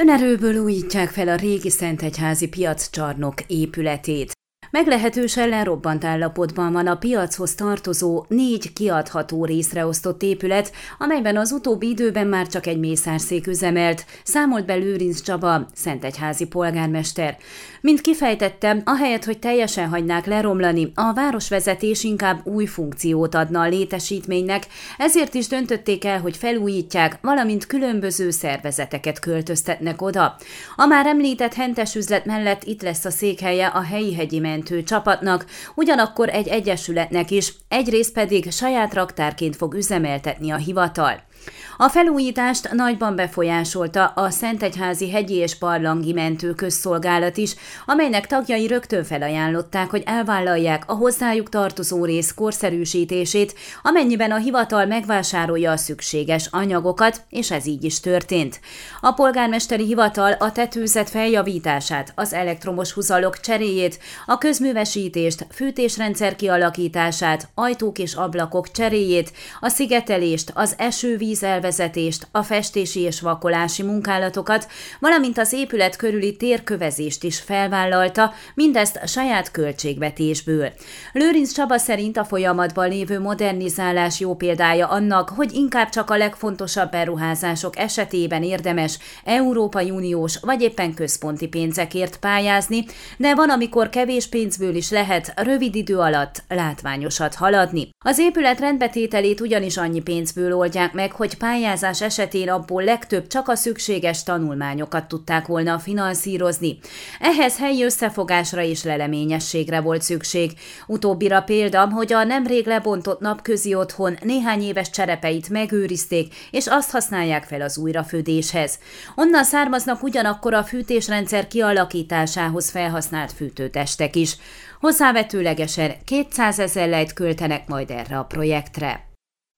Önerőből újítják fel a régi Szentegyházi piaccsarnok épületét. Meglehetősen lerobbant állapotban van a piachoz tartozó négy kiadható részre osztott épület, amelyben az utóbbi időben már csak egy mészárszék üzemelt, számolt be Lőrinc Csaba, Szentegyházi polgármester. Mint kifejtettem, ahelyett, hogy teljesen hagynák leromlani, a városvezetés inkább új funkciót adna a létesítménynek, ezért is döntötték el, hogy felújítják, valamint különböző szervezeteket költöztetnek oda. A már említett hentes üzlet mellett itt lesz a székhelye a helyi hegyi mentő csapatnak, ugyanakkor egy egyesületnek is, egyrészt pedig saját raktárként fog üzemeltetni a hivatal. A felújítást nagyban befolyásolta a Szentegyházi hegyi és barlangi mentő közszolgálat is, amelynek tagjai rögtön felajánlották, hogy elvállalják a hozzájuk tartozó rész korszerűsítését, amennyiben a hivatal megvásárolja a szükséges anyagokat, és ez így is történt. A polgármesteri hivatal a tetőzet feljavítását, az elektromos huzalok cseréjét, a közművesítést, fűtésrendszer kialakítását, ajtók és ablakok cseréjét, a szigetelést, az esővíz elvezetést, a festési és vakolási munkálatokat, valamint az épület körüli térkövezést is felvállalta, mindezt saját költségvetésből. Lőrinc Csaba szerint a folyamatban lévő modernizálás jó példája annak, hogy inkább csak a legfontosabb beruházások esetében érdemes Európai Uniós vagy éppen központi pénzekért pályázni, de van, amikor kevés pénzből is lehet rövid idő alatt látványosat haladni. Az épület rendbetételét ugyanis annyi pénzből oldják meg, hogy pályázás esetén abból legtöbb csak a szükséges tanulmányokat tudták volna finanszírozni. Ehhez helyi összefogásra és leleményességre volt szükség. Utóbbira példa, hogy a nemrég lebontott napközi otthon néhány éves cserepeit megőrizték, és azt használják fel az újrafődéshez. Onnan származnak ugyanakkor a fűtésrendszer kialakításához felhasznált fűtőtestek is. Hozzávetőlegesen 200 ezer lejt költenek majd erre a projektre.